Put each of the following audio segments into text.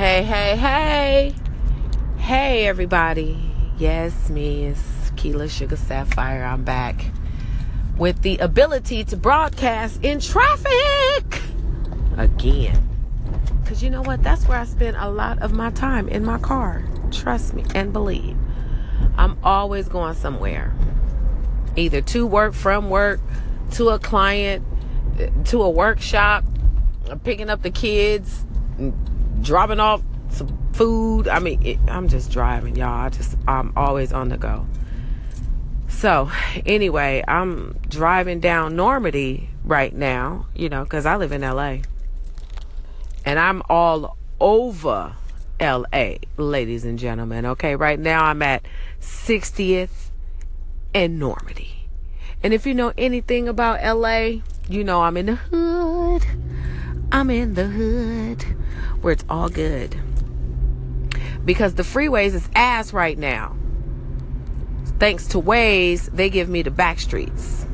Hey, hey, hey. Hey, everybody. Yes, me is Keela Sugar Sapphire. I'm back with the ability to broadcast in traffic again. Because you know what? That's where I spend a lot of my time in my car. Trust me and believe. I'm always going somewhere. Either to work, from work, to a client, to a workshop, picking up the kids, dropping off some food. I mean, it, I'm just driving, y'all. I just, I'm always on the go. So, anyway, I'm driving down Normandy right now, you know, because I live in LA. And I'm all over LA, ladies and gentlemen. Okay, right now I'm at 60th and Normandy. And if you know anything about LA, you know I'm in the hood. I'm in the hood where it's all good. Because the freeways is ass right now. Thanks to Waze, they give me the back streets.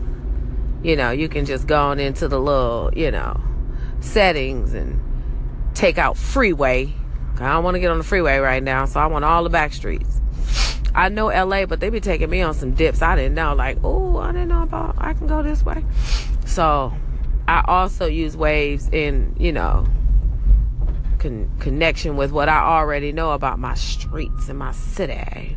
You know, you can just go on into the little, you know, settings and take out freeway. I don't want to get on the freeway right now, so I want all the back streets. I know LA, but they be taking me on some dips I didn't know. Like, oh, I didn't know about I can go this way. So I also use Waze in, you know, con- connection with what I already know about my streets and my city.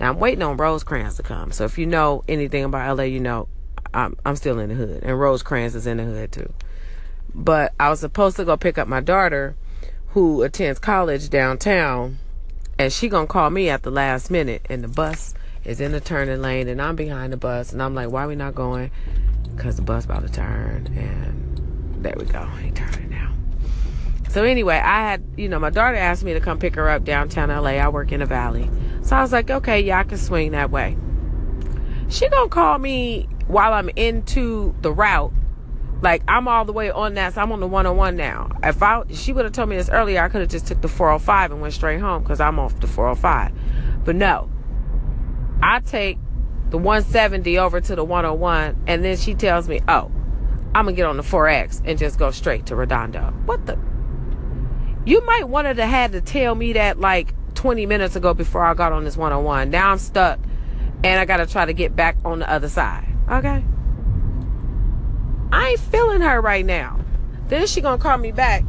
Now I'm waiting on Rosecrans to come. So if you know anything about LA, you know I'm I'm still in the hood, and Rosecrans is in the hood too. But I was supposed to go pick up my daughter, who attends college downtown, and she gonna call me at the last minute, and the bus is in the turning lane, and I'm behind the bus, and I'm like, why we not going? Cause the bus about to turn, and there we go, he turning now. So anyway, I had, you know, my daughter asked me to come pick her up downtown LA. I work in the valley. So I was like, okay, yeah, I can swing that way. She gonna call me while I'm into the route. Like I'm all the way on that, so I'm on the 101 now. If I she would have told me this earlier, I could have just took the 405 and went straight home because I'm off the 405. But no, I take the 170 over to the 101, and then she tells me, oh, I'm gonna get on the 4X and just go straight to Redondo. What the? You might wanted to had to tell me that like 20 minutes ago before I got on this 101. Now I'm stuck and I got to try to get back on the other side. Okay? I ain't feeling her right now. Then she to call me back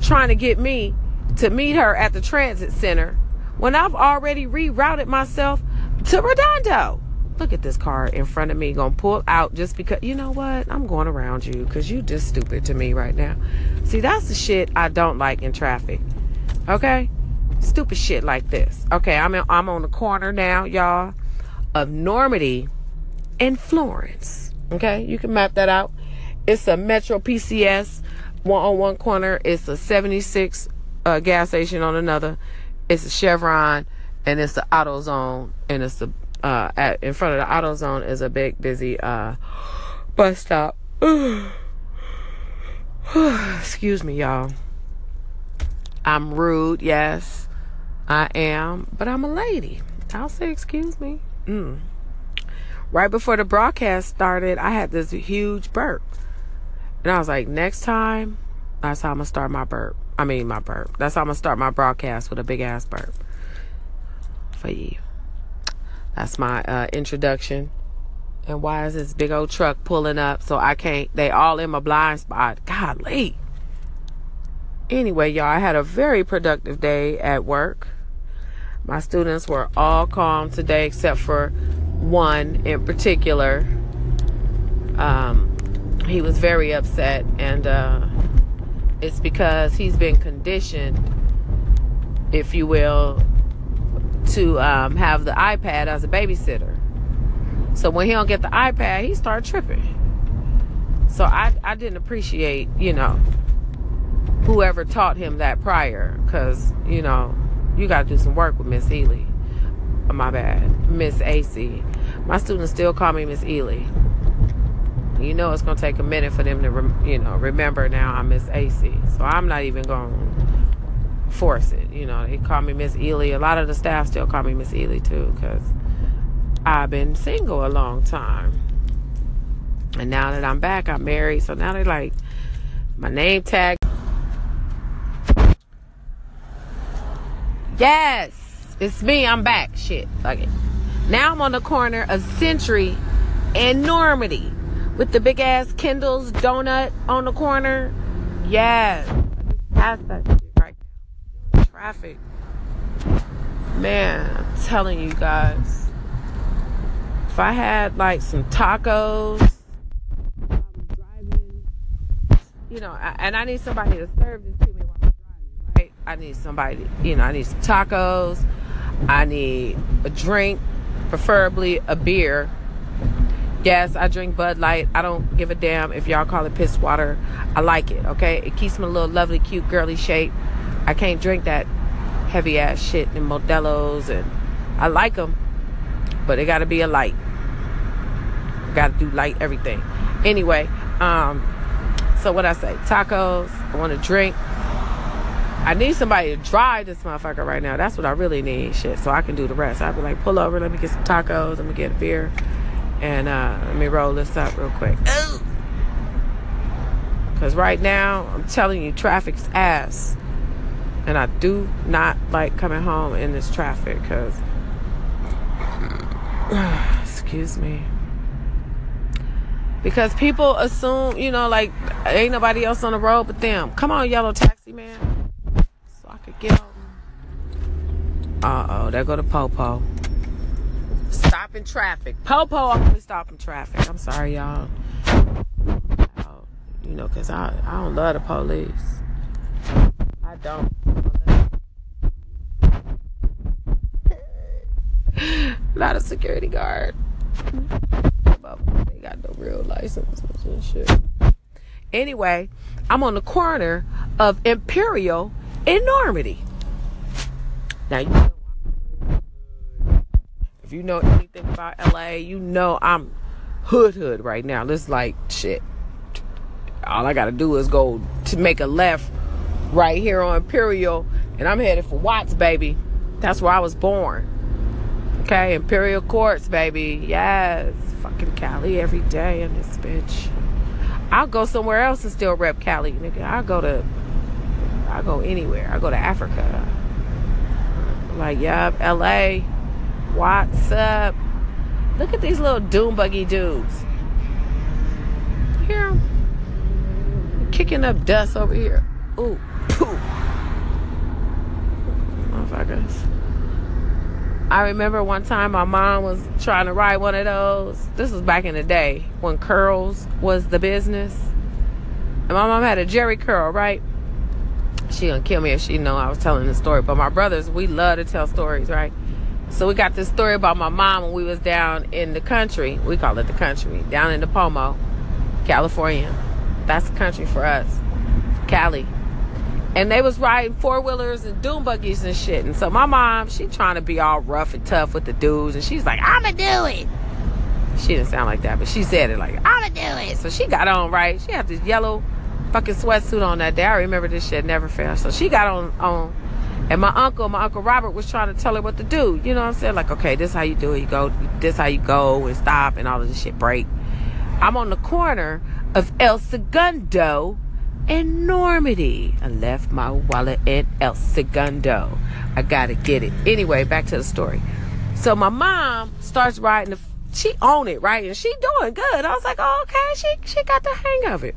trying to get me to meet her at the transit center when I've already rerouted myself to Redondo. Look at this car in front of me gonna pull out just because you know what? I'm going around you because you just stupid to me right now. See that's the shit i don't like in traffic okay? Stupid shit like this. Okay i'm in, i'm on the corner now y'all of normandy and florence okay? You can map that out. It's a metro pcs one on one corner. It's a 76 uh, gas station on another. It's a chevron and it's the AutoZone and it's the uh, at in front of the AutoZone is a big busy uh, bus stop. Excuse me, y'all. I'm rude, yes, I am, but I'm a lady. I'll say excuse me. Mm. Right before the broadcast started, I had this huge burp. And I was like, next time, that's how I'm to start my burp. I mean, my burp. That's how I'm to start my broadcast with a big ass burp. For you. That's my uh, introduction. And why is this big old truck pulling up so I can't? They all in my blind spot. Golly. Anyway, y'all, I had a very productive day at work. My students were all calm today except for one in particular. Um, he was very upset, and uh, it's because he's been conditioned, if you will, to um, have the iPad as a babysitter. So when he don't get the iPad, he start tripping. So I I didn't appreciate you know whoever taught him that prior, because you know you got to do some work with Miss Ely. Oh, my bad, Miss AC. My students still call me Miss Ely. You know it's gonna take a minute for them to you know remember now I'm Miss AC. So I'm not even going force it. You know, they call me Miss Ely. A lot of the staff still call me Miss Ely too, because I've been single a long time. And now that I'm back, I'm married. So now they're like, my name tag. Yes, it's me. I'm back. Shit, fuck it. Now I'm on the corner of Century and Normandy with the big ass Kendall's donut on the corner. Yes, past that. Traffic. Man, I'm telling you guys. If I had like some tacos, you know, and I need somebody to serve this to me while I'm driving, right? I need somebody, you know, I need some tacos. I need a drink, preferably a beer. Yes, I drink Bud Light. I don't give a damn if y'all call it piss water. I like it, okay? It keeps me a little lovely, cute, girly shape. I can't drink that heavy ass shit and Modelo's, and I like them, but it got to be a light. Got to do light everything. Anyway, um, so what I say? Tacos. I want to drink. I need somebody to drive this motherfucker right now. That's what I really need. Shit, so I can do the rest. I'd be like, pull over. Let me get some tacos. Let me get a beer, and uh, let me roll this up real quick. Because right now, I'm telling you, traffic's ass. And I do not like coming home in this traffic because, excuse me. Because people assume, you know, like ain't nobody else on the road but them. Come on, yellow taxi man. So I could get on. Uh oh, there go the Popo. Stopping traffic. Popo always stopping traffic. I'm sorry, y'all. You know, because I, I don't love the police. I don't. Not a security guard they got no real licenses and shit. Anyway, I'm on the corner of Imperial and Normandy. Now, you know if you know anything about LA, you know I'm hood hood right now. This like shit. All I gotta do is go to make a left right here on Imperial, and I'm headed for Watts, baby. That's where I was born. Okay, Imperial Courts, baby. Yes. Fucking Cali every day in this bitch. I'll go somewhere else and still rep Cali, nigga. I'll go to I'll go anywhere. I'll go to Africa. Like, yup, LA. What's up? Look at these little dune buggy dudes. Here. Kicking up dust over here. Ooh. Oh, Motherfuckers. I remember one time my mom was trying to ride one of those. This was back in the day when curls was the business. And my mom had a jerry curl, right? She gonna kill me if she know I was telling the story. But my brothers, we love to tell stories, right? So we got this story about my mom when we was down in the country. We call it the country. Down in the Pomo, California. That's the country for us. Cali and they was riding four wheelers and dune buggies and shit. And so my mom, she trying to be all rough and tough with the dudes, and she's like, "I'ma do it." She didn't sound like that, but she said it like, "I'ma do it." So she got on right. She had this yellow fucking sweatsuit on that day. I remember this shit never failed. So she got on on. And my uncle, my uncle Robert, was trying to tell her what to do. You know what I'm saying? Like, okay, this how you do it. You go, this how you go and stop and all of this shit break. I'm on the corner of El Segundo in Normandy. I left my wallet in El Segundo. I gotta get it. Anyway, back to the story. So my mom starts riding the she own it, right? And she doing good. I was like, oh, okay, she she got the hang of it.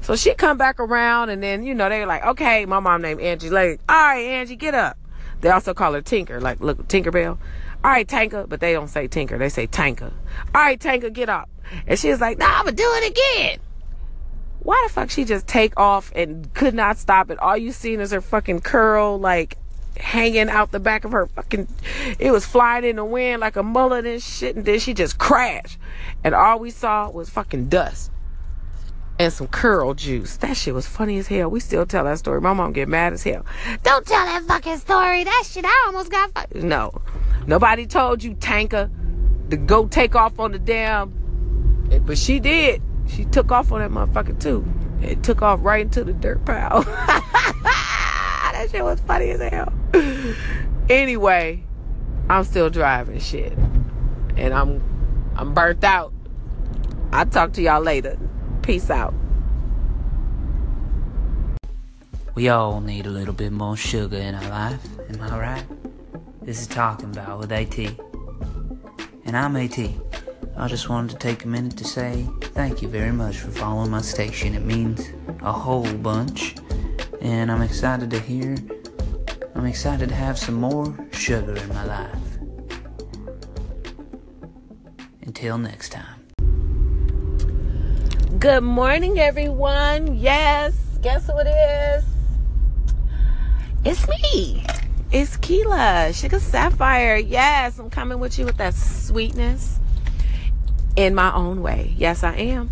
So she come back around and then, you know, they are like, okay, my mom named Angie. Like, all right, Angie, get up. They also call her Tinker, like look Tinkerbell. All right, Tanker, but they don't say Tinker, they say Tanker. All right, Tanker, get up. And she's like, nah, I'm gonna do it again why the fuck she just take off and could not stop it? All you seen is her fucking curl like hanging out the back of her fucking it was flying in the wind like a mullet and shit and then she just crashed. And all we saw was fucking dust. And some curl juice. That shit was funny as hell. We still tell that story. My mom get mad as hell. Don't tell that fucking story. That shit I almost got fucked. No. Nobody told you tanker to go take off on the damn but she did. She took off on that motherfucker too. It took off right into the dirt pile. that shit was funny as hell. Anyway, I'm still driving shit. And I'm I'm burnt out. I'll talk to y'all later. Peace out. We all need a little bit more sugar in our life, am I right? This is Talking About with AT. And I'm AT. I just wanted to take a minute to say thank you very much for following my station. It means a whole bunch. And I'm excited to hear, I'm excited to have some more sugar in my life. Until next time. Good morning, everyone. Yes, guess who it is? It's me. It's Keela, Sugar Sapphire. Yes, I'm coming with you with that sweetness in my own way. Yes, I am.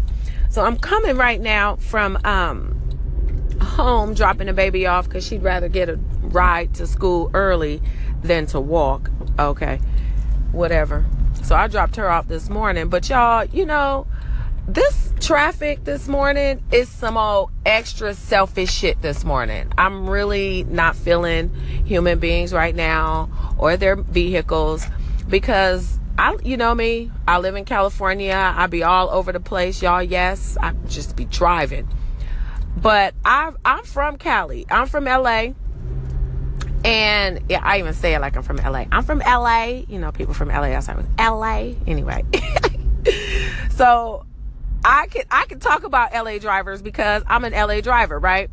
So I'm coming right now from um, home, dropping the baby off because she'd rather get a ride to school early than to walk. Okay, whatever. So I dropped her off this morning. But y'all, you know, this traffic this morning is some old extra selfish shit this morning. I'm really not feeling human beings right now or their vehicles because I you know me, I live in California. I be all over the place, y'all. Yes, I just be driving. But I I'm from Cali. I'm from LA. And yeah, I even say it like I'm from LA. I'm from LA. You know, people from LA outside with LA. Anyway. so I can I can talk about LA drivers because I'm an LA driver, right?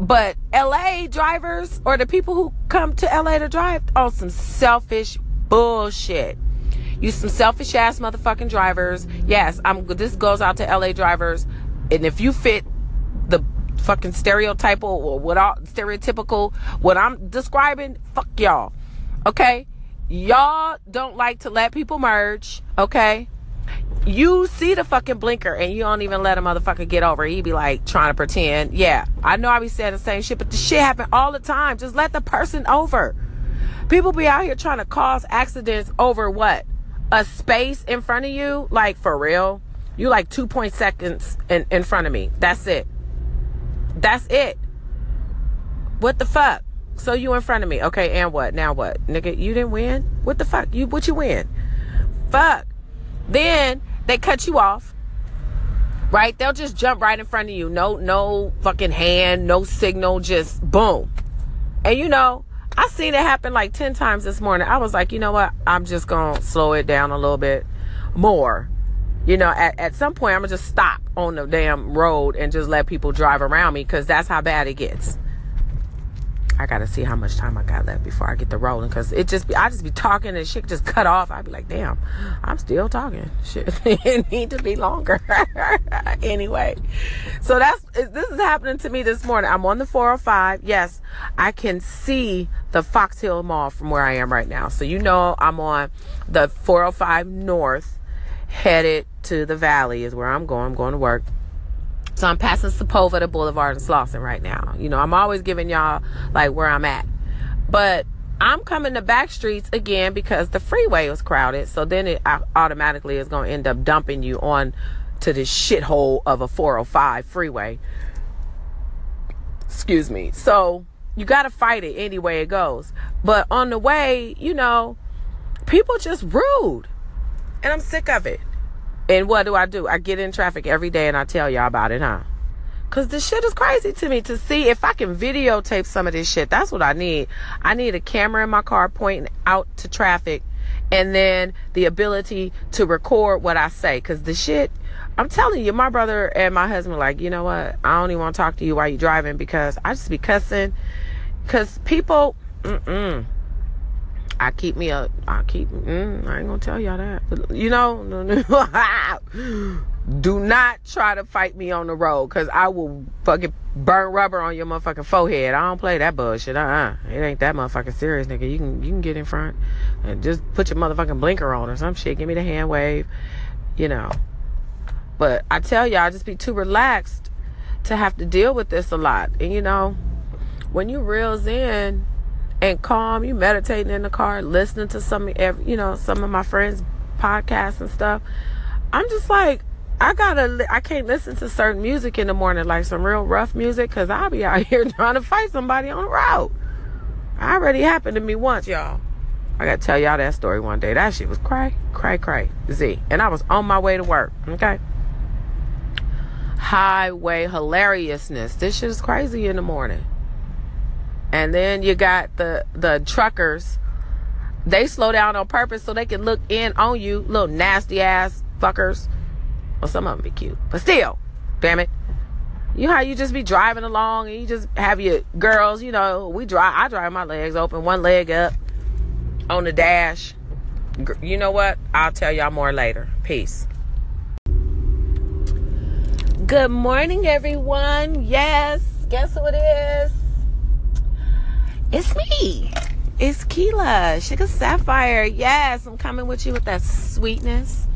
But LA drivers or the people who come to LA to drive on some selfish bullshit. You some selfish ass motherfucking drivers. Yes, I'm this goes out to LA drivers. And if you fit the fucking stereotypical or what all stereotypical what I'm describing, fuck y'all. Okay? Y'all don't like to let people merge, okay? you see the fucking blinker and you don't even let a motherfucker get over. He be like trying to pretend. Yeah, I know I be saying the same shit, but the shit happen all the time. Just let the person over. People be out here trying to cause accidents over what? A space in front of you? Like for real? You like two point seconds in, in front of me. That's it. That's it. What the fuck? So you in front of me. Okay, and what? Now what? Nigga, you didn't win? What the fuck? You what you win? Fuck. Then they cut you off. Right? They'll just jump right in front of you. No, no fucking hand, no signal, just boom. And you know, I seen it happen like 10 times this morning. I was like, you know what? I'm just gonna slow it down a little bit more. You know, at, at some point I'm gonna just stop on the damn road and just let people drive around me because that's how bad it gets. I gotta see how much time I got left before I get the rolling because it just be I just be talking and shit just cut off. I'd be like, damn, I'm still talking. Shit, it need to be longer. anyway, so that's this is happening to me this morning. I'm on the 405. Yes, I can see the Fox Hill Mall from where I am right now. So you know I'm on the 405 North, headed to the Valley is where I'm going. I'm going to work. So I'm passing Sepulveda Boulevard and Slauson right now. You know, I'm always giving y'all like where I'm at. But I'm coming to back streets again because the freeway was crowded. So then it automatically is going to end up dumping you on to this shithole of a 405 freeway. Excuse me. So you got to fight it any way it goes. But on the way, you know, people just rude. And I'm sick of it. And what do I do? I get in traffic every day and I tell y'all about it, huh? Cause this shit is crazy to me to see if I can videotape some of this shit. That's what I need. I need a camera in my car pointing out to traffic and then the ability to record what I say. Cause the shit, I'm telling you, my brother and my husband, like, you know what? I don't even want to talk to you while you're driving because I just be cussing. Cause people, mm-mm. I keep me up. I keep. Mm, I ain't gonna tell y'all that. You know, do not try to fight me on the road because I will fucking burn rubber on your motherfucking forehead. I don't play that bullshit. Uh uh It ain't that motherfucking serious, nigga. You can you can get in front and just put your motherfucking blinker on or some shit. Give me the hand wave, you know. But I tell y'all, I just be too relaxed to have to deal with this a lot. And you know, when you reels in and calm. You meditating in the car, listening to some of you know some of my friends' podcasts and stuff. I'm just like, I gotta, I can't listen to certain music in the morning, like some real rough music, cause I'll be out here trying to fight somebody on the road. I already happened to me once, y'all. I gotta tell y'all that story one day. That shit was cray, cray, cray, Z. And I was on my way to work, okay? Highway hilariousness. This shit is crazy in the morning. And then you got the the truckers. They slow down on purpose so they can look in on you, little nasty ass fuckers. Well, some of them be cute, but still, damn it. You know how you just be driving along and you just have your girls, you know, we drive, I drive my legs open, one leg up on the dash. You know what? I'll tell y'all more later. Peace. Good morning, everyone. Yes, guess who it is? It's me. It's Keela, Sugar Sapphire. Yes, I'm coming with you with that sweetness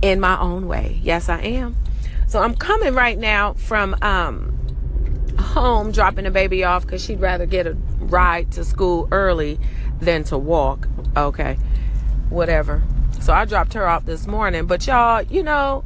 in my own way. Yes, I am. So I'm coming right now from um, home, dropping the baby off because she'd rather get a ride to school early than to walk. Okay, whatever. So I dropped her off this morning. But y'all, you know,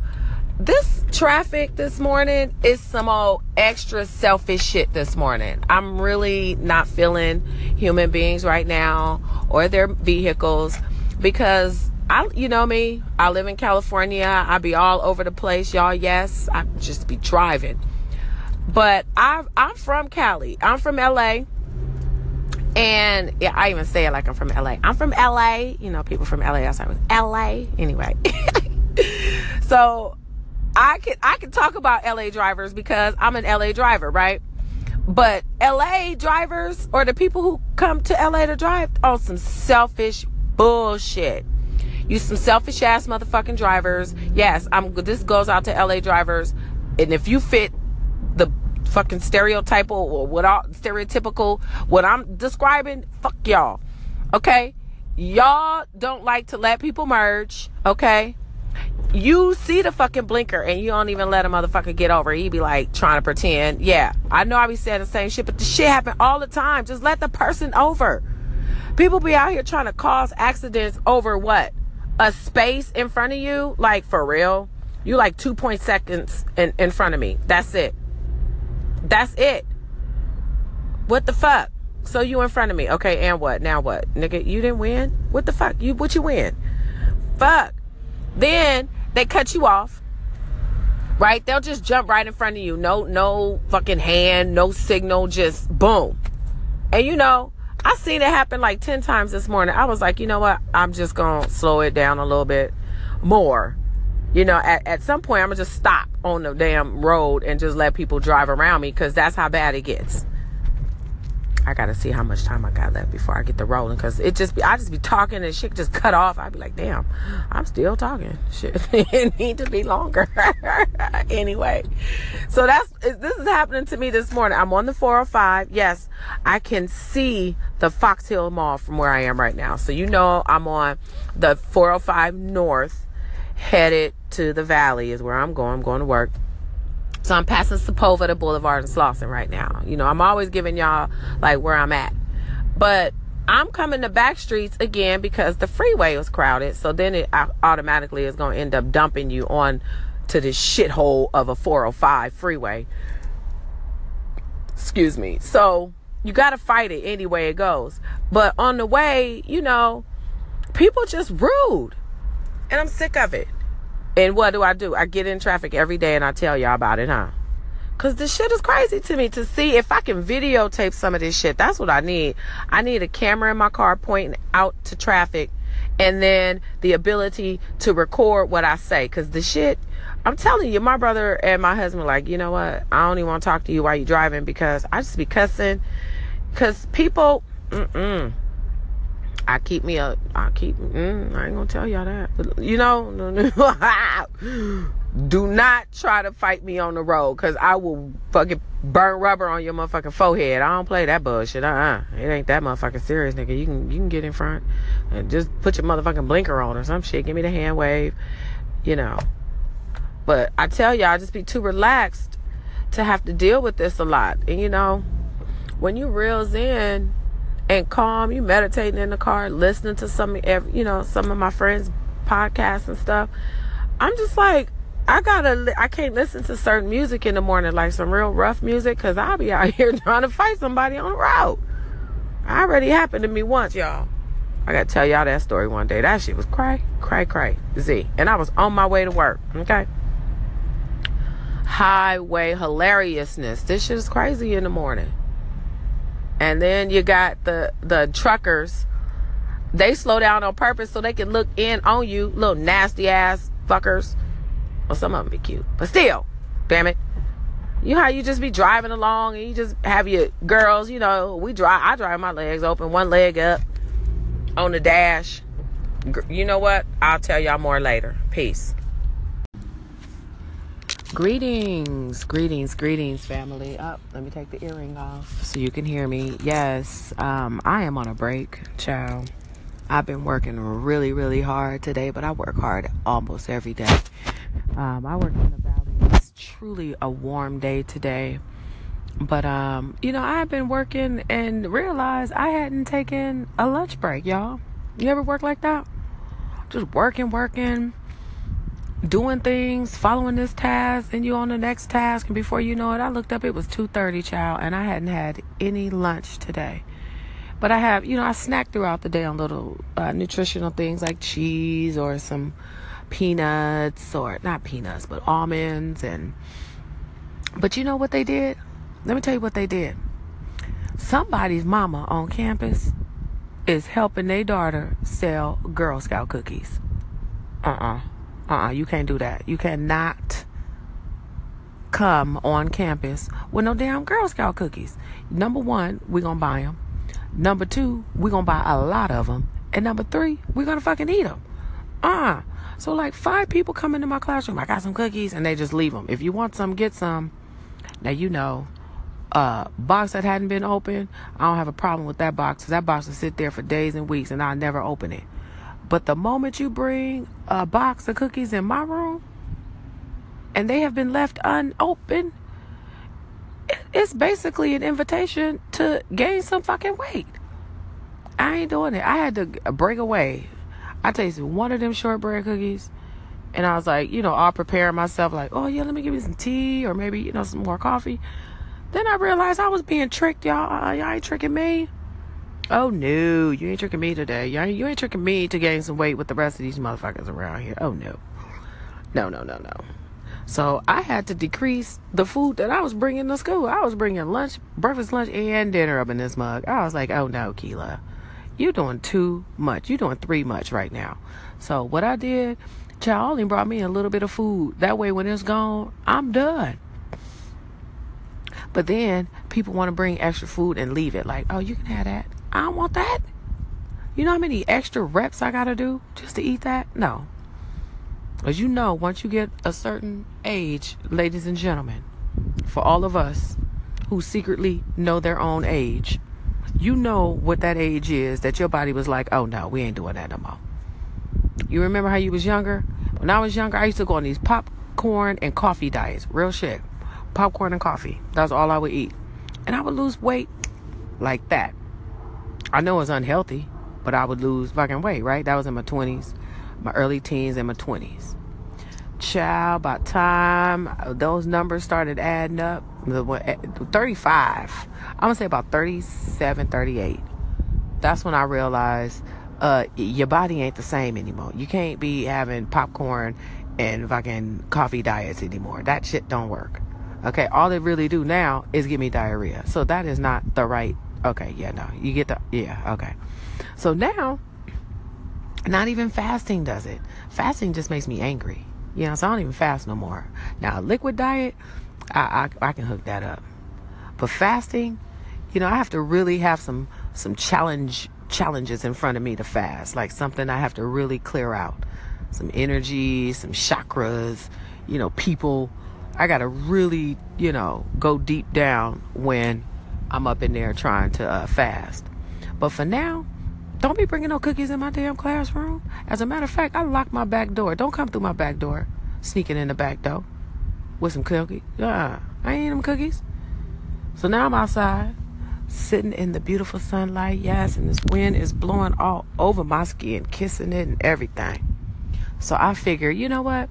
this traffic this morning is some old extra selfish shit this morning. I'm really not feeling human beings right now or their vehicles because I, you know me, I live in California. I be all over the place, y'all. Yes, I just be driving. But I, I'm from Cali. I'm from LA. And yeah, I even say it like I'm from LA. I'm from LA. You know, people from LA. outside with LA. Anyway. so I can I can talk about LA drivers because I'm an LA driver, right? But LA drivers or the people who come to LA to drive on some selfish bullshit. You some selfish ass motherfucking drivers. Yes, I'm. This goes out to LA drivers, and if you fit the fucking stereotypical or what all stereotypical what I'm describing, fuck y'all. Okay, y'all don't like to let people merge. Okay, you see the fucking blinker and you don't even let a motherfucker get over. He be like trying to pretend. Yeah, I know I be saying the same shit, but the shit happen all the time. Just let the person over. People be out here trying to cause accidents over what? a space in front of you, like for real, you like two point seconds in, in front of me. That's it. That's it. What the fuck? So you in front of me. Okay, and what? Now what? Nigga, you didn't win? What the fuck? You what you win? Fuck. Then they cut you off. Right? They'll just jump right in front of you. No, no fucking hand, no signal, just boom. And you know, I seen it happen like 10 times this morning. I was like, you know what? I'm just going to slow it down a little bit more. You know, at, at some point, I'm going to just stop on the damn road and just let people drive around me because that's how bad it gets. I gotta see how much time I got left before I get the rolling because it just be I just be talking and shit just cut off. I'd be like, damn, I'm still talking. Shit, it need to be longer. anyway, so that's this is happening to me this morning. I'm on the 405. Yes, I can see the Fox Hill Mall from where I am right now. So you know I'm on the 405 North, headed to the Valley is where I'm going. I'm going to work. So I'm passing Sepulveda Boulevard and Slauson right now. You know, I'm always giving y'all like where I'm at. But I'm coming to back streets again because the freeway was crowded. So then it automatically is going to end up dumping you on to this shithole of a 405 freeway. Excuse me. So you got to fight it any way it goes. But on the way, you know, people just rude. And I'm sick of it. And what do I do? I get in traffic every day and I tell y'all about it, huh? Cause this shit is crazy to me to see if I can videotape some of this shit. That's what I need. I need a camera in my car pointing out to traffic and then the ability to record what I say. Cause the shit, I'm telling you, my brother and my husband, like, you know what? I don't even want to talk to you while you're driving because I just be cussing. Cause people, mm-mm. I keep me a, I keep, mm, I ain't gonna tell y'all that. You know, do not try to fight me on the road because I will fucking burn rubber on your motherfucking forehead. I don't play that bullshit. Uh-uh. It ain't that motherfucking serious, nigga. You can, you can get in front and just put your motherfucking blinker on or some shit. Give me the hand wave, you know. But I tell y'all, just be too relaxed to have to deal with this a lot. And you know, when you reels in, and calm. You meditating in the car, listening to some, you know, some of my friends' podcasts and stuff. I'm just like, I gotta, I can't listen to certain music in the morning, like some real rough music, cause I'll be out here trying to fight somebody on the road. I already happened to me once, y'all. I gotta tell y'all that story one day. That shit was cray, cray, cray, Z. And I was on my way to work, okay? Highway hilariousness. This shit is crazy in the morning. And then you got the the truckers. They slow down on purpose so they can look in on you, little nasty ass fuckers. Well, some of them be cute, but still, damn it. You know how you just be driving along and you just have your girls, you know, we drive, I drive my legs open, one leg up on the dash. You know what? I'll tell y'all more later. Peace. Greetings, greetings, greetings, family. Up, oh, let me take the earring off so you can hear me. Yes, um, I am on a break, child. I've been working really, really hard today, but I work hard almost every day. Um, I work in the valley. It's truly a warm day today. But um, you know, I've been working and realized I hadn't taken a lunch break, y'all. You ever work like that? Just working, working doing things, following this task, and you on the next task, and before you know it, I looked up, it was 2.30, child, and I hadn't had any lunch today. But I have, you know, I snack throughout the day on little uh, nutritional things like cheese or some peanuts, or not peanuts, but almonds, and, but you know what they did? Let me tell you what they did. Somebody's mama on campus is helping their daughter sell Girl Scout cookies. Uh-uh uh-uh, you can't do that. You cannot come on campus with no damn Girl Scout cookies. Number one, we're gonna buy them. Number two, we're gonna buy a lot of them. And number three, we're gonna fucking eat them. Uh, so like five people come into my classroom. I got some cookies, and they just leave them. If you want some, get some. Now you know, uh, box that hadn't been opened, I don't have a problem with that box. Cause that box will sit there for days and weeks, and I'll never open it. But the moment you bring a box of cookies in my room and they have been left unopened, it's basically an invitation to gain some fucking weight. I ain't doing it. I had to break away. I tasted one of them shortbread cookies and I was like, you know, I'll prepare myself like, oh yeah, let me give me some tea or maybe, you know, some more coffee. Then I realized I was being tricked, y'all. Y'all ain't tricking me. Oh no, you ain't tricking me today. You ain't, you ain't tricking me to gain some weight with the rest of these motherfuckers around here. Oh no. No, no, no, no. So I had to decrease the food that I was bringing to school. I was bringing lunch, breakfast, lunch, and dinner up in this mug. I was like, oh no, Keela, you're doing too much. You're doing three much right now. So what I did, child only brought me a little bit of food. That way, when it's gone, I'm done. But then people want to bring extra food and leave it. Like, oh, you can have that. I don't want that. You know how many extra reps I gotta do just to eat that? No. As you know, once you get a certain age, ladies and gentlemen, for all of us who secretly know their own age, you know what that age is that your body was like, oh no, we ain't doing that no more. You remember how you was younger? When I was younger, I used to go on these popcorn and coffee diets. Real shit. Popcorn and coffee. That's all I would eat. And I would lose weight like that. I know it's unhealthy, but I would lose fucking weight, right? That was in my 20s, my early teens, and my 20s. Child, by time those numbers started adding up, eh, 35, I'm gonna say about 37, 38. That's when I realized uh, your body ain't the same anymore. You can't be having popcorn and fucking coffee diets anymore. That shit don't work. Okay, all they really do now is give me diarrhea. So that is not the right Okay, yeah, no. You get the yeah, okay. So now not even fasting does it. Fasting just makes me angry. You know, so I don't even fast no more. Now, liquid diet, I, I I can hook that up. But fasting, you know, I have to really have some some challenge challenges in front of me to fast. Like something I have to really clear out. Some energy, some chakras, you know, people. I got to really, you know, go deep down when I'm up in there trying to uh, fast. But for now, don't be bringing no cookies in my damn classroom. As a matter of fact, I lock my back door. Don't come through my back door, sneaking in the back door with some cookies. Uh, I ain't them cookies. So now I'm outside, sitting in the beautiful sunlight. Yes, and this wind is blowing all over my skin, kissing it and everything. So I figure, you know what?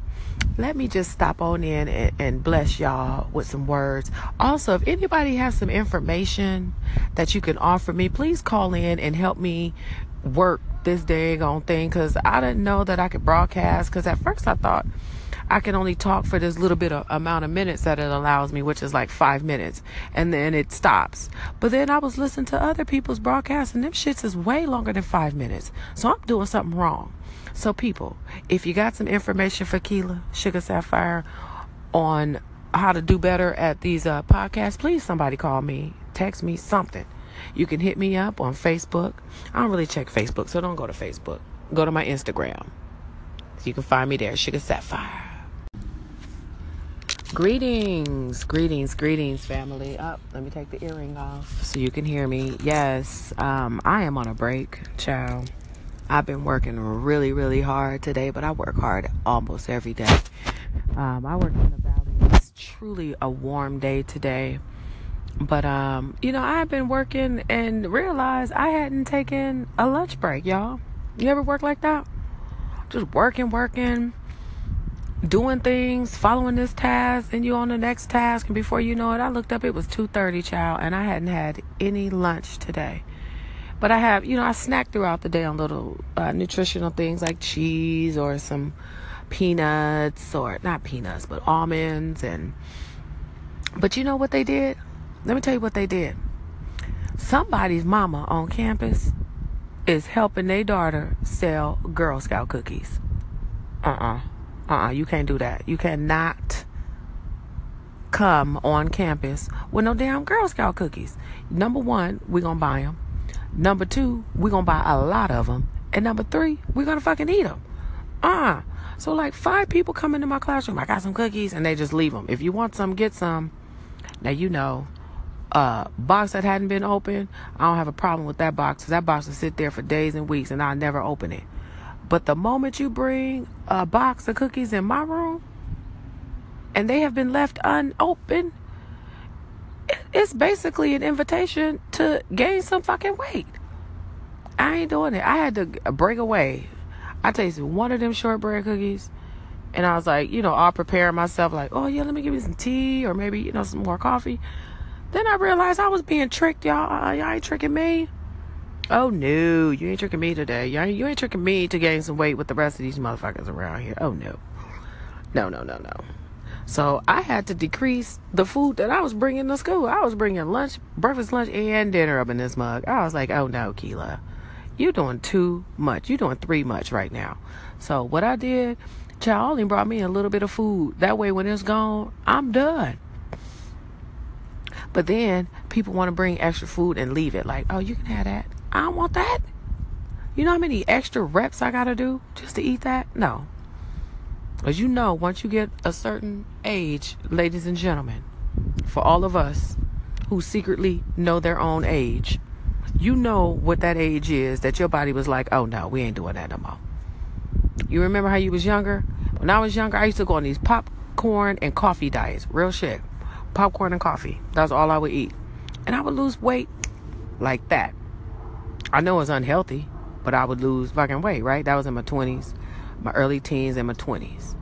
Let me just stop on in and, and, bless y'all with some words. Also, if anybody has some information that you can offer me, please call in and help me work this dang on thing because I didn't know that I could broadcast. Because at first I thought I can only talk for this little bit of amount of minutes that it allows me, which is like five minutes, and then it stops. But then I was listening to other people's broadcasts, and them shits is way longer than five minutes. So I'm doing something wrong. So people, if you got some information for Keela Sugar Sapphire on how to do better at these uh, podcasts, please somebody call me, text me something. You can hit me up on Facebook. I don't really check Facebook, so don't go to Facebook. Go to my Instagram. You can find me there, Sugar Sapphire. Greetings, greetings, greetings, family. Up, oh, let me take the earring off so you can hear me. Yes, um, I am on a break, child. I've been working really, really hard today, but I work hard almost every day. Um, I work in the valley. It's truly a warm day today. But um, you know, I've been working and realized I hadn't taken a lunch break, y'all. You ever work like that? Just working, working, doing things, following this task, and you on the next task, and before you know it, I looked up, it was 2:30, child, and I hadn't had any lunch today. But I have, you know, I snack throughout the day on little uh, nutritional things like cheese or some peanuts, or not peanuts, but almonds, and. But you know what they did? Let me tell you what they did. Somebody's mama on campus is helping their daughter sell Girl Scout cookies. Uh uh-uh. uh. Uh uh. You can't do that. You cannot come on campus with no damn Girl Scout cookies. Number one, we're going to buy them. Number two, we're going to buy a lot of them. And number three, we're going to fucking eat them. Uh uh So, like, five people come into my classroom. I got some cookies, and they just leave them. If you want some, get some. Now, you know, uh, box that hadn't been opened, I don't have a problem with that box. Because that box will sit there for days and weeks and I'll never open it. But the moment you bring a box of cookies in my room and they have been left unopened, it's basically an invitation to gain some fucking weight. I ain't doing it. I had to break away. I tasted one of them shortbread cookies and I was like, you know, I'll prepare myself like, oh yeah, let me give me some tea or maybe, you know, some more coffee. Then I realized I was being tricked, y'all. Y'all ain't tricking me. Oh no, you ain't tricking me today. Y'all, you ain't tricking me to gain some weight with the rest of these motherfuckers around here. Oh no. No, no, no, no. So I had to decrease the food that I was bringing to school. I was bringing lunch, breakfast, lunch, and dinner up in this mug. I was like, oh no, Keela, you're doing too much. You're doing three much right now. So what I did, child only brought me a little bit of food. That way, when it's gone, I'm done. But then people want to bring extra food and leave it. Like, oh, you can have that. I don't want that. You know how many extra reps I got to do just to eat that? No. As you know, once you get a certain age, ladies and gentlemen, for all of us who secretly know their own age, you know what that age is that your body was like, oh no, we ain't doing that no more. You remember how you was younger? When I was younger, I used to go on these popcorn and coffee diets. Real shit popcorn and coffee. That's all I would eat. And I would lose weight like that. I know it's unhealthy, but I would lose fucking weight, right? That was in my 20s, my early teens, and my 20s.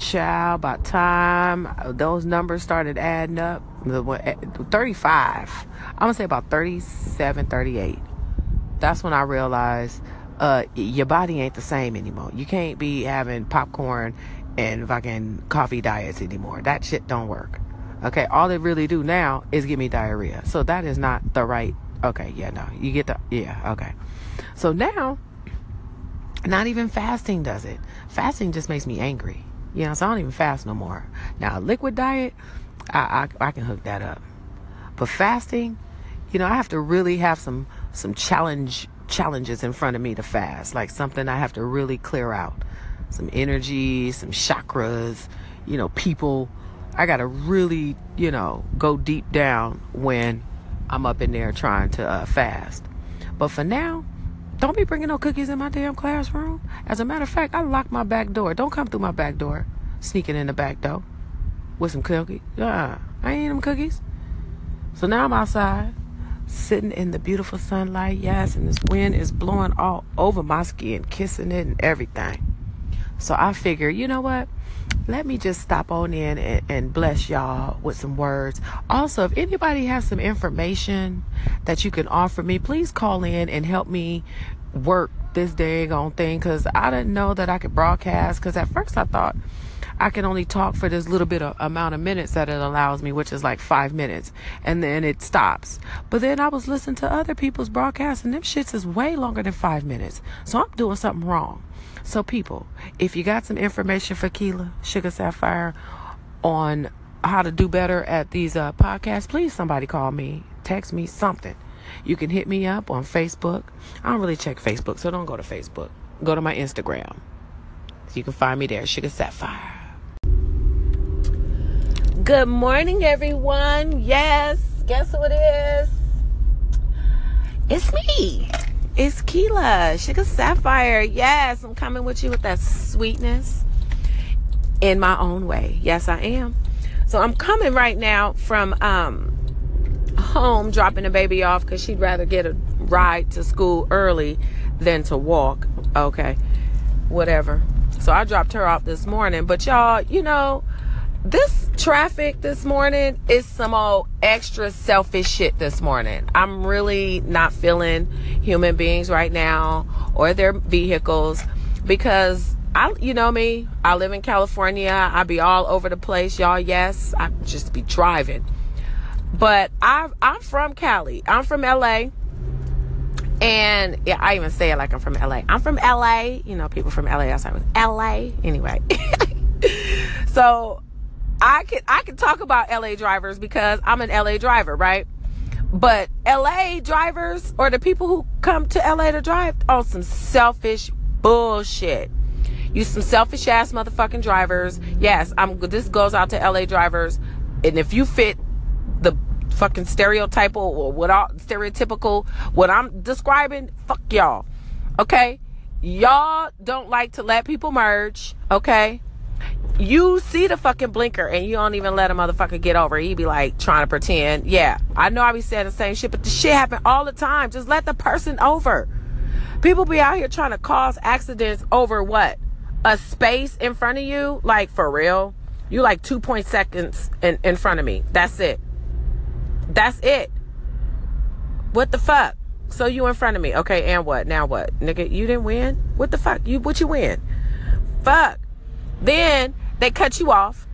Child, by time those numbers started adding up, eh, 35, I'm gonna say about 37, 38. That's when I realized uh, your body ain't the same anymore. You can't be having popcorn and fucking coffee diets anymore. That shit don't work. Okay, all they really do now is give me diarrhea. So that is not the right. Okay, yeah, no, you get the yeah. Okay, so now, not even fasting does it. Fasting just makes me angry. You know, so I don't even fast no more. Now, liquid diet, I, I I can hook that up, but fasting, you know, I have to really have some some challenge challenges in front of me to fast, like something I have to really clear out, some energy, some chakras, you know, people I got to really, you know, go deep down when I'm up in there trying to uh, fast. But for now, don't be bringing no cookies in my damn classroom. As a matter of fact, I lock my back door. Don't come through my back door, sneaking in the back door with some cookies. Uh, I ain't them cookies. So now I'm outside, sitting in the beautiful sunlight. Yes, and this wind is blowing all over my skin, kissing it and everything. So I figure, you know what? Let me just stop on in and, and, bless y'all with some words. Also, if anybody has some information that you can offer me, please call in and help me work this dang on thing because I didn't know that I could broadcast. Because at first I thought I can only talk for this little bit of amount of minutes that it allows me, which is like five minutes, and then it stops. But then I was listening to other people's broadcasts, and them shits is way longer than five minutes. So I'm doing something wrong. So people, if you got some information for Keela Sugar Sapphire on how to do better at these uh, podcasts, please somebody call me, text me something. You can hit me up on Facebook. I don't really check Facebook, so don't go to Facebook. Go to my Instagram. You can find me there, Sugar Sapphire. Good morning, everyone. Yes, guess who it is? It's me. It's Keela, Sugar Sapphire. Yes, I'm coming with you with that sweetness in my own way. Yes, I am. So I'm coming right now from um, home, dropping the baby off because she'd rather get a ride to school early than to walk. Okay, whatever. So I dropped her off this morning. But y'all, you know, this traffic this morning is some old extra selfish shit this morning. I'm really not feeling human beings right now or their vehicles because I, you know me, I live in California. I be all over the place, y'all. Yes, I just be driving. But I, I'm from Cali. I'm from LA. And yeah, I even say it like I'm from LA. I'm from LA. You know, people from LA. outside with LA. Anyway. so I can I can talk about LA drivers because I'm an LA driver, right? But LA drivers or the people who come to LA to drive on some selfish bullshit. You some selfish ass motherfucking drivers. Yes, I'm this goes out to LA drivers. And if you fit the fucking stereotypical or what all stereotypical what I'm describing, fuck y'all. Okay? Y'all don't like to let people merge, okay? You see the fucking blinker and you don't even let a motherfucker get over. He be like trying to pretend. Yeah, I know I be saying the same shit, but the shit happen all the time. Just let the person over. People be out here trying to cause accidents over what? A space in front of you? Like for real? You like two point seconds in, in front of me. That's it. That's it. What the fuck? So you in front of me. Okay, and what? Now what? Nigga, you didn't win? What the fuck? You what you win? Fuck. Then they cut you off.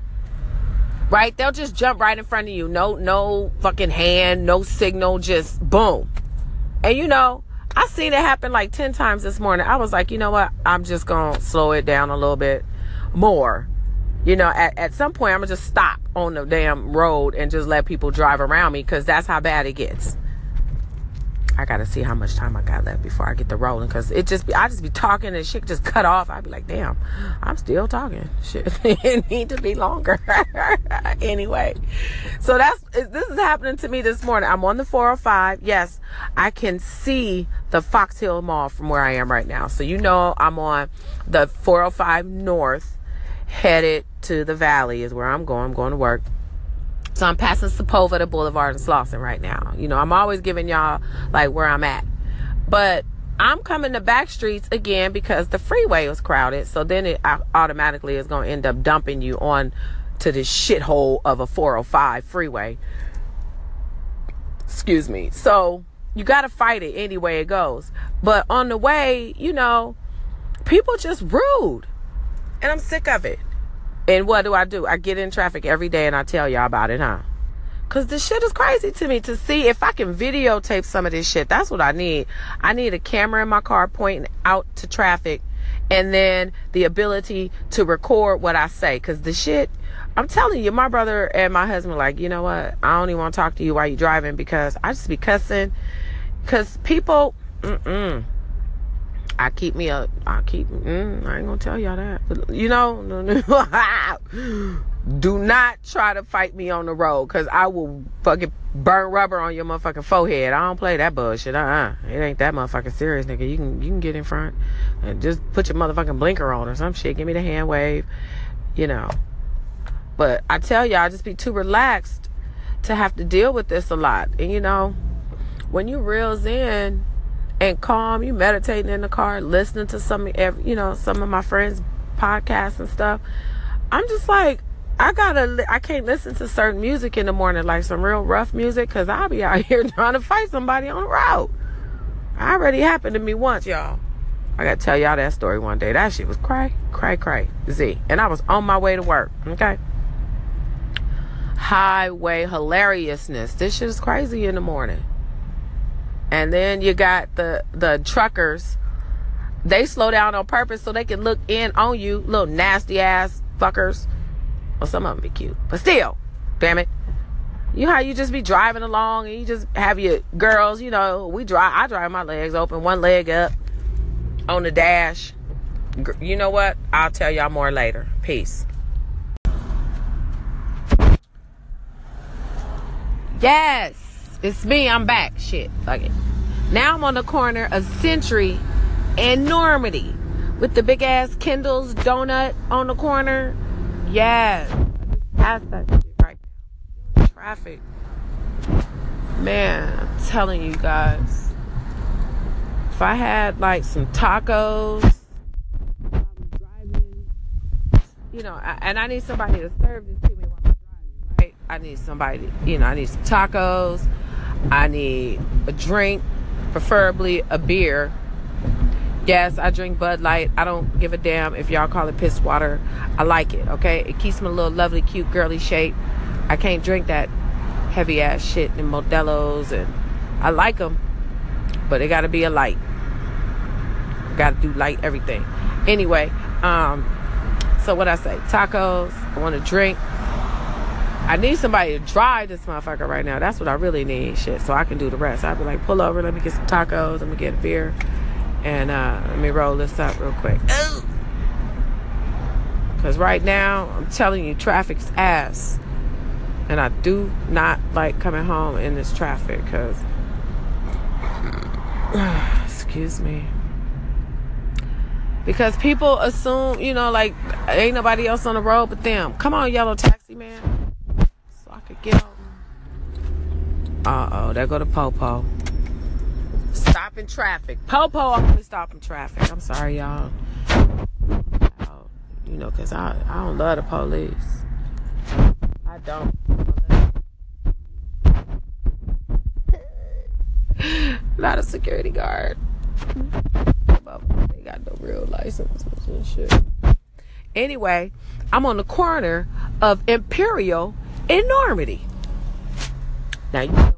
Right? They'll just jump right in front of you. No no fucking hand, no signal, just boom. And you know, I seen it happen like 10 times this morning. I was like, you know what? I'm just going to slow it down a little bit more you know, at, at some point I'm gonna just stop on the damn road and just let people drive around me because that's how bad it gets. I gotta see how much time I got left before I get the rolling because it just be I just be talking and shit just cut off. I'd be like, damn, I'm still talking. Shit, it need to be longer. anyway, so that's this is happening to me this morning. I'm on the 405. Yes, I can see the Fox Hill Mall from where I am right now. So you know I'm on the 405 North, headed to the Valley is where I'm going. I'm going to work. So I'm passing Sepulveda Boulevard and Slauson right now. You know, I'm always giving y'all like where I'm at. But I'm coming to back streets again because the freeway was crowded. So then it automatically is going to end up dumping you on to this shithole of a 405 freeway. Excuse me. So you got to fight it any way it goes. But on the way, you know, people just rude. And I'm sick of it. And what do I do? I get in traffic every day and I tell y'all about it, huh? Cause this shit is crazy to me to see if I can videotape some of this shit. That's what I need. I need a camera in my car pointing out to traffic and then the ability to record what I say. Cause the shit, I'm telling you, my brother and my husband, like, you know what? I don't even want to talk to you while you're driving because I just be cussing. Cause people, mm-mm. I keep me a, I keep, mm, I ain't gonna tell y'all that. You know, do not try to fight me on the road because I will fucking burn rubber on your motherfucking forehead. I don't play that bullshit. Uh uh It ain't that motherfucking serious, nigga. You can, you can get in front and just put your motherfucking blinker on or some shit. Give me the hand wave, you know. But I tell y'all, I just be too relaxed to have to deal with this a lot. And you know, when you reels in, and calm. You meditating in the car, listening to some, you know, some of my friends' podcasts and stuff. I'm just like, I gotta, I can't listen to certain music in the morning, like some real rough music, cause I'll be out here trying to fight somebody on the road. I Already happened to me once, y'all. I gotta tell y'all that story one day. That shit was cray, cray, cray. Z. And I was on my way to work. Okay. Highway hilariousness. This shit is crazy in the morning. And then you got the the truckers. They slow down on purpose so they can look in on you, little nasty ass fuckers. Well, some of them be cute, but still, damn it. You know how you just be driving along and you just have your girls, you know, we drive, I drive my legs open, one leg up on the dash. You know what? I'll tell y'all more later. Peace. Yes, it's me. I'm back. Shit, fuck it. Now I'm on the corner of Century and Normandy with the big ass Kendall's donut on the corner. Yes, past that shit right now. Traffic. Man, I'm telling you guys. If I had like some tacos, you know, and I need somebody to serve this to me while I'm driving, right? I need somebody, you know, I need some tacos. I need a drink, preferably a beer. Yes, I drink Bud Light. I don't give a damn if y'all call it piss water. I like it, okay? It keeps me a little lovely, cute, girly shape. I can't drink that heavy ass shit and Modelo's, and I like them, but it got to be a light. Got to do light everything. Anyway, um, so what I say? Tacos. I want to drink. I need somebody to drive this motherfucker right now. That's what I really need. Shit, so I can do the rest. I'd be like, pull over. Let me get some tacos. Let me get a beer, and uh, let me roll this up real quick. Because right now, I'm telling you, traffic's ass. And I do not like coming home in this traffic because, excuse me. Because people assume, you know, like, ain't nobody else on the road but them. Come on, yellow taxi man. Could get on. Uh oh, there go the Popo. Stopping traffic. Popo always stopping traffic. I'm sorry, y'all. You know, because I, I don't love the police. I don't. Not a security guard. They got no real licenses and shit. Anyway, I'm on the corner of Imperial Normandy. Now, you know,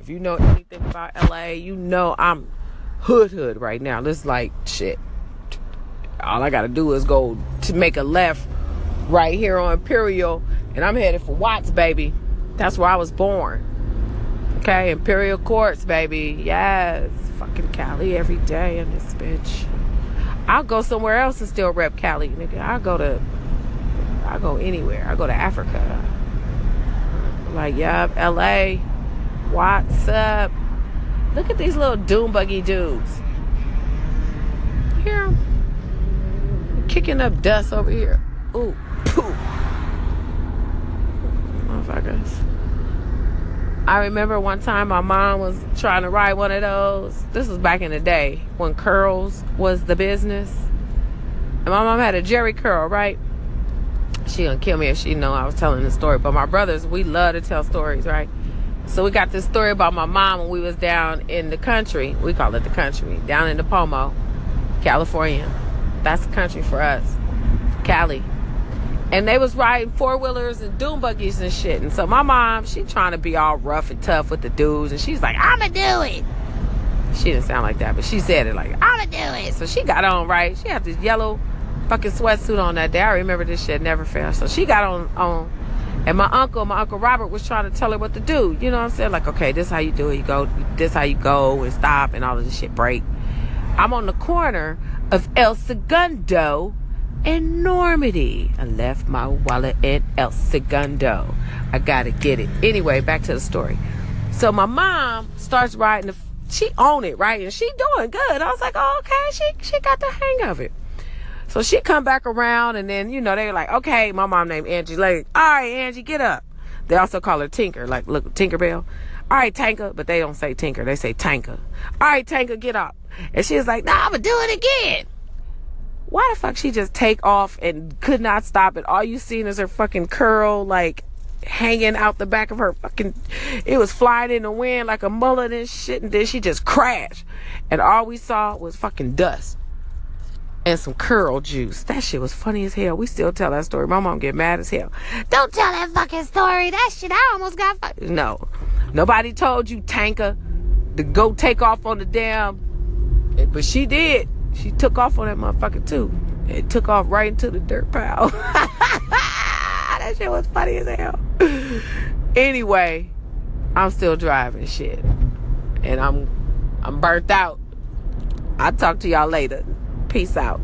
if you know anything about LA, you know I'm hood hood right now. This like shit. All I gotta do is go to make a left right here on Imperial, and I'm headed for Watts, baby. That's where I was born. Okay, Imperial Courts, baby. Yes, fucking Cali every day in this bitch. I'll go somewhere else and still rep Cali, nigga. I'll go to, I'll go anywhere. I'll go to Africa. Like, yup, LA. What's up? Look at these little dune buggy dudes. Here, kicking up dust over here. Ooh, poo. Motherfuckers. I remember one time my mom was trying to ride one of those. This was back in the day when curls was the business. And my mom had a Jheri curl, right? She gonna kill me if she know I was telling the story. But my brothers, we love to tell stories, right? So we got this story about my mom when we was down in the country. We call it the country. Down in the Pomo, California. That's the country for us. Cali and they was riding four wheelers and dune buggies and shit. And so my mom, she trying to be all rough and tough with the dudes, and she's like, "I'ma do it." She didn't sound like that, but she said it like, "I'ma do it." So she got on right. She had this yellow fucking sweatsuit on that day. I remember this shit never failed. So she got on on. And my uncle, my uncle Robert, was trying to tell her what to do. You know what I'm saying? Like, okay, this how you do it. You go, this how you go and stop and all of this shit break. I'm on the corner of El Segundo and Normandy. I left my wallet in El Segundo. I gotta get it. Anyway, back to the story. So my mom starts riding the she own it, right? And she doing good. I was like, oh, okay, she she got the hang of it. So she come back around and then, you know, they were like, okay, my mom named Angie Like, all right, Angie, get up. They also call her Tinker, like look Tinkerbell. All right, Tanker, but they don't say Tinker, they say Tanker. All right, Tanker, get up. And she was like, nah, I'm gonna do it again why the fuck she just take off and could not stop it? All you seen is her fucking curl, like hanging out the back of her fucking it was flying in the wind like a mullet and shit and then she just crashed and all we saw was fucking dust and some curl juice. That shit was funny as hell. We still tell that story. My mom get mad as hell. Don't tell that fucking story. That shit i almost got fu-. no. Nobody told you tanker to go take off on the damn but she did. She took off on that motherfucker too. It took off right into the dirt pile. That shit was funny as hell. Anyway, I'm still driving shit. And I'm I'm burnt out. I'll talk to y'all later. Peace out.